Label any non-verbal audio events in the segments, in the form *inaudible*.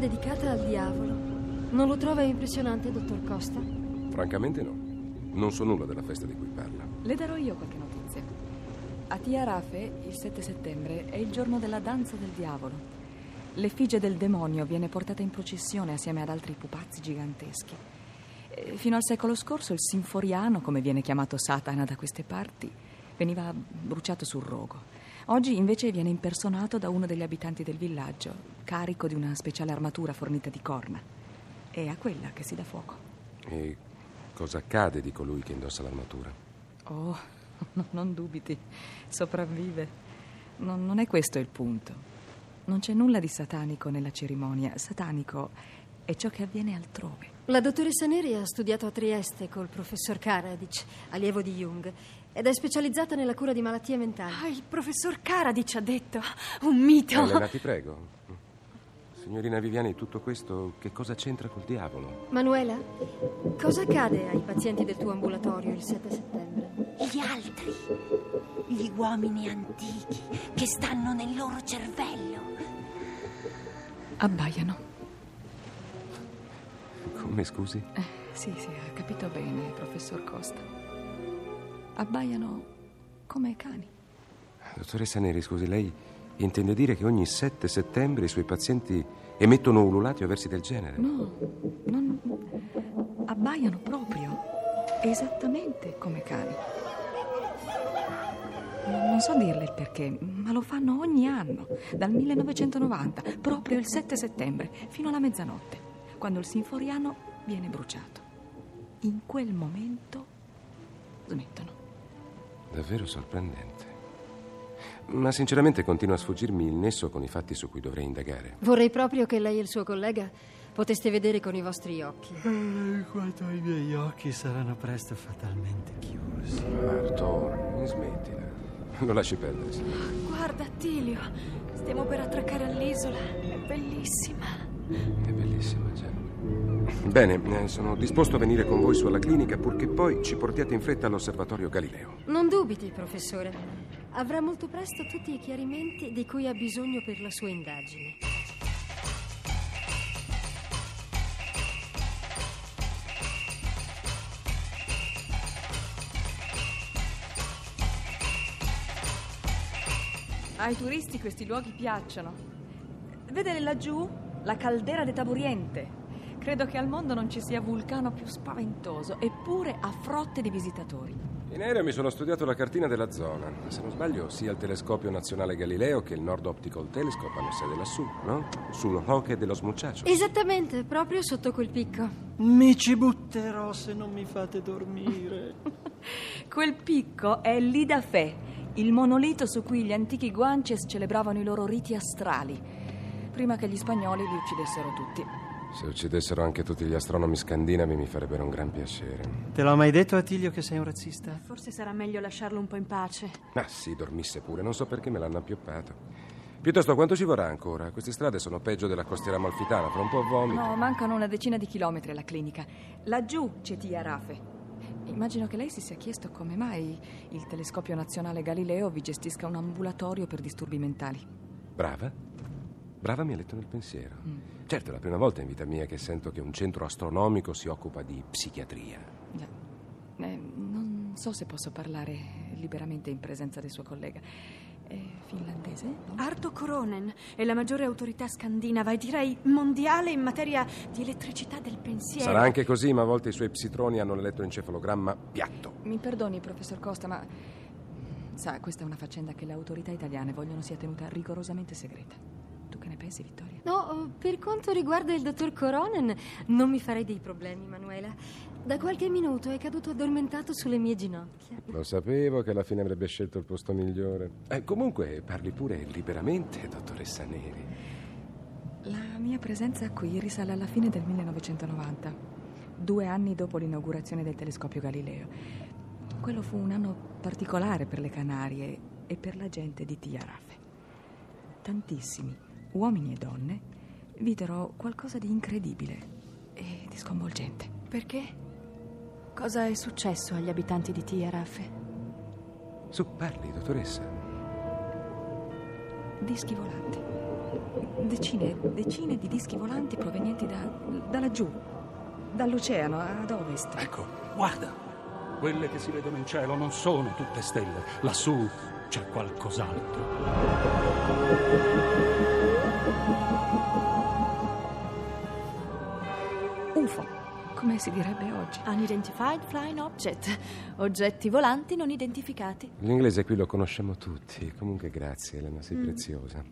Dedicata al diavolo. Non lo trova impressionante, dottor Costa? Francamente no. Non so nulla della festa di cui parla. Le darò io qualche notizia. A Tia Rafe, il 7 settembre, è il giorno della danza del diavolo. L'effigie del demonio viene portata in processione assieme ad altri pupazzi giganteschi. E Fino al secolo scorso il sinforiano, come viene chiamato Satana da queste parti, veniva bruciato sul rogo. Oggi invece viene impersonato da uno degli abitanti del villaggio, carico di una speciale armatura fornita di corna. È a quella che si dà fuoco. E cosa accade di colui che indossa l'armatura? Oh, no, *laughs* non dubiti, sopravvive. Non, non è questo il punto. Non c'è nulla di satanico nella cerimonia. Satanico è ciò che avviene altrove. La dottoressa Neri ha studiato a Trieste col professor Karadic, allievo di Jung, ed è specializzata nella cura di malattie mentali. Ah, il professor Karadic ha detto. Un mito. Elena, ti prego. Signorina Viviani, tutto questo che cosa c'entra col diavolo? Manuela, cosa accade ai pazienti del tuo ambulatorio il 7 settembre? Gli altri, gli uomini antichi che stanno nel loro cervello. Abbaiano. Come scusi? Eh, sì, sì, ha capito bene, professor Costa. Abbaiano come cani. Dottoressa Neri, scusi, lei intende dire che ogni 7 settembre i suoi pazienti emettono ululati o versi del genere? No, non. Abbaiano proprio. Esattamente come cani. Non so dirle il perché, ma lo fanno ogni anno, dal 1990, proprio il 7 settembre, fino alla mezzanotte, quando il sinforiano viene bruciato. In quel momento smettono. Davvero sorprendente. Ma sinceramente continua a sfuggirmi il nesso con i fatti su cui dovrei indagare. Vorrei proprio che lei e il suo collega poteste vedere con i vostri occhi. Eh, Quanto i miei occhi saranno presto fatalmente chiusi. Arturo, mi smettila. Lo lasci perdere, signora. Guarda, Attilio. Stiamo per attraccare all'isola. È bellissima. È bellissima, già. Bene, eh, sono disposto a venire con voi sulla clinica purché poi ci portiate in fretta all'osservatorio Galileo. Non dubiti, professore. Avrà molto presto tutti i chiarimenti di cui ha bisogno per la sua indagine. Ai turisti questi luoghi piacciono. Vede laggiù la caldera de Taburiente. Credo che al mondo non ci sia vulcano più spaventoso, eppure ha frotte di visitatori. In aereo mi sono studiato la cartina della zona. Se non sbaglio, sia il telescopio nazionale Galileo che il Nord Optical Telescope hanno sede lassù, no? Sul Hoche dello Smucciacio. Esattamente, proprio sotto quel picco. Mi ci butterò se non mi fate dormire. *laughs* Quel picco è l'Idafè, il monolito su cui gli antichi Guances celebravano i loro riti astrali, prima che gli spagnoli li uccidessero tutti. Se uccidessero anche tutti gli astronomi scandinavi mi farebbero un gran piacere. Te l'ho mai detto, Attilio, che sei un razzista? Forse sarà meglio lasciarlo un po' in pace. Ma sì, dormisse pure, non so perché me l'hanno appioppato. Piuttosto, quanto ci vorrà ancora? Queste strade sono peggio della costiera malfitana, fra un po' vomito. No, mancano una decina di chilometri alla clinica. Laggiù c'è Tia Rafe. Immagino che lei si sia chiesto come mai il telescopio nazionale Galileo vi gestisca un ambulatorio per disturbi mentali. Brava? Brava mi ha letto nel pensiero. Certo, è la prima volta in vita mia che sento che un centro astronomico si occupa di psichiatria. Già. Eh, non so se posso parlare liberamente in presenza del suo collega. È finlandese? no? Arto Koronen è la maggiore autorità scandinava e direi mondiale in materia di elettricità del pensiero. Sarà anche così, ma a volte i suoi psitroni hanno l'elettroencefalogramma piatto. Mi perdoni, professor Costa, ma. Sa, questa è una faccenda che le autorità italiane vogliono sia tenuta rigorosamente segreta. Ne pensi, Vittoria? No, per quanto riguarda il dottor Coronen, non mi farei dei problemi, Manuela. Da qualche minuto è caduto addormentato sulle mie ginocchia. Lo sapevo che alla fine avrebbe scelto il posto migliore. Eh, comunque, parli pure liberamente, dottoressa Neri. La mia presenza qui risale alla fine del 1990, due anni dopo l'inaugurazione del telescopio Galileo. Quello fu un anno particolare per le Canarie e per la gente di Tiarafe. Tantissimi, uomini e donne, videro qualcosa di incredibile e di sconvolgente. Perché? Cosa è successo agli abitanti di Tiarafe? Su, parli, dottoressa. Dischi volanti. Decine, decine di dischi volanti provenienti da, da laggiù, dall'oceano ad ovest. Ecco, guarda. Quelle che si vedono in cielo non sono tutte stelle. Lassù c'è qualcos'altro. UFO, come si direbbe oggi. Unidentified Flying Object. Oggetti volanti non identificati. L'inglese qui lo conosciamo tutti. Comunque, grazie, Elena, sei preziosa.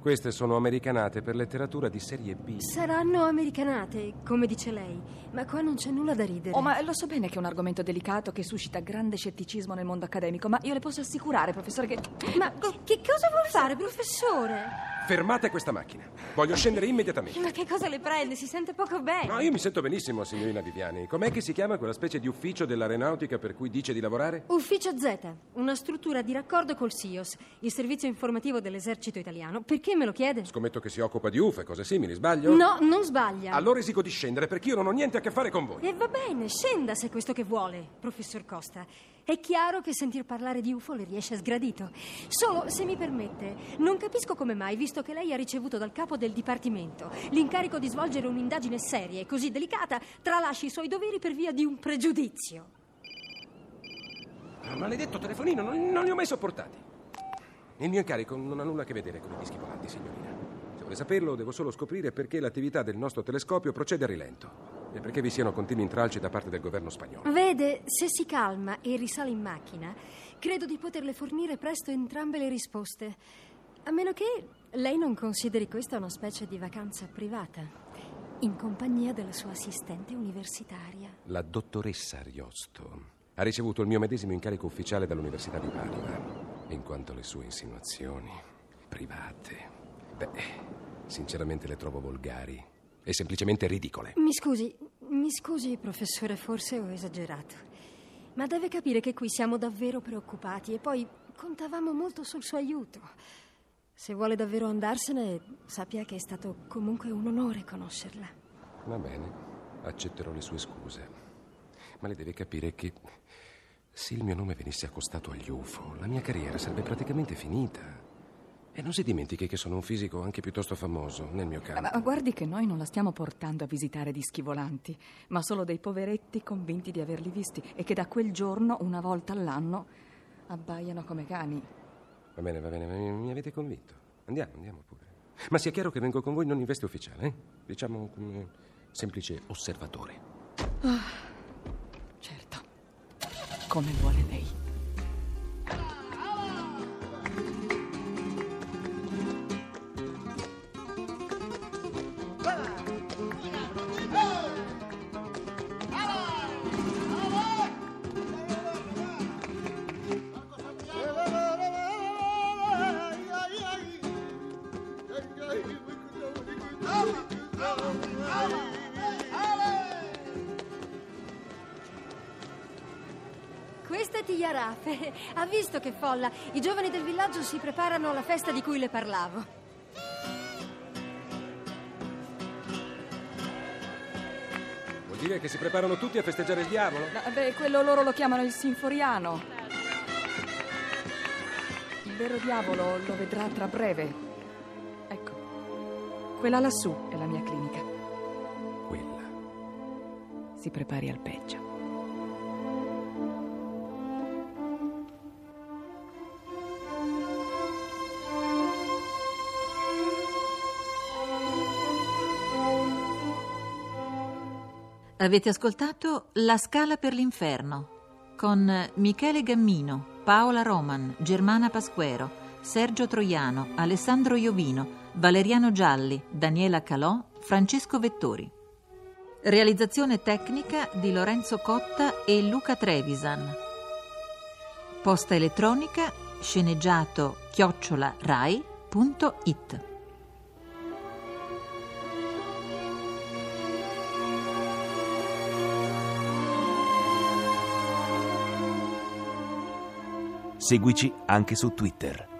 Queste sono americanate per letteratura di serie B. Saranno americanate, come dice lei, ma qua non c'è nulla da ridere. Oh, ma lo so bene che è un argomento delicato che suscita grande scetticismo nel mondo accademico, ma io le posso assicurare, professore, che. Ma che cosa vuol fare, professore? Fermate questa macchina. Voglio scendere immediatamente. Ma che cosa le prende? Si sente poco bene. No, io mi sento benissimo, signorina Viviani. Com'è che si chiama quella specie di ufficio dell'aeronautica per cui dice di lavorare? Ufficio Z, una struttura di raccordo col SIOS, il servizio informativo dell'esercito italiano. Perché me lo chiede? Scommetto che si occupa di UFO e cose simili, sbaglio? No, non sbaglia. Allora esigo di scendere perché io non ho niente a che fare con voi. E va bene, scenda se è questo che vuole, professor Costa. È chiaro che sentir parlare di UFO le riesce sgradito. Solo, se mi permette, non capisco come mai, visto che lei ha ricevuto dal capo del dipartimento l'incarico di svolgere un'indagine seria e così delicata, tralasci i suoi doveri per via di un pregiudizio. Ah, maledetto telefonino, non, non li ho mai sopportati. Il mio incarico non ha nulla a che vedere con i dischi volanti, signorina. Se vuole saperlo, devo solo scoprire perché l'attività del nostro telescopio procede a rilento e perché vi siano continui intralci da parte del governo spagnolo. Vede, se si calma e risale in macchina, credo di poterle fornire presto entrambe le risposte. A meno che lei non consideri questa una specie di vacanza privata, in compagnia della sua assistente universitaria. La dottoressa Ariosto ha ricevuto il mio medesimo incarico ufficiale dall'Università di Padova. In quanto alle sue insinuazioni private, beh, sinceramente le trovo volgari e semplicemente ridicole. Mi scusi, mi scusi, professore, forse ho esagerato. Ma deve capire che qui siamo davvero preoccupati e poi contavamo molto sul suo aiuto. Se vuole davvero andarsene, sappia che è stato comunque un onore conoscerla. Va bene, accetterò le sue scuse. Ma lei deve capire che se il mio nome venisse accostato agli UFO, la mia carriera sarebbe praticamente finita. E non si dimentichi che sono un fisico anche piuttosto famoso nel mio campo. Ma guardi che noi non la stiamo portando a visitare dischi volanti, ma solo dei poveretti convinti di averli visti e che da quel giorno, una volta all'anno, abbaiano come cani. Va bene, va bene, mi, avete convinto. Andiamo, andiamo pure. Ma sia chiaro che vengo con voi non in veste ufficiale, eh? Diciamo come semplice osservatore. Certo, come vuole lei. Questa è Tiarafe. Ha visto che folla? I giovani del villaggio si preparano alla festa di cui le parlavo. Vuol dire che si preparano tutti a festeggiare il diavolo? No, beh, quello loro lo chiamano il sinforiano. Il vero diavolo lo vedrà tra breve. Quella lassù è la mia clinica. Quella. Si prepari al peggio. Avete ascoltato La scala per l'inferno con Michele Gammino, Paola Roman, Germana Pasquero, Sergio Troiano, Alessandro Iovino, Valeriano Gialli, Daniela Calò, Francesco Vettori. Realizzazione tecnica di Lorenzo Cotta e Luca Trevisan. Posta elettronica sceneggiato chiocciola rai.it Seguici anche su Twitter.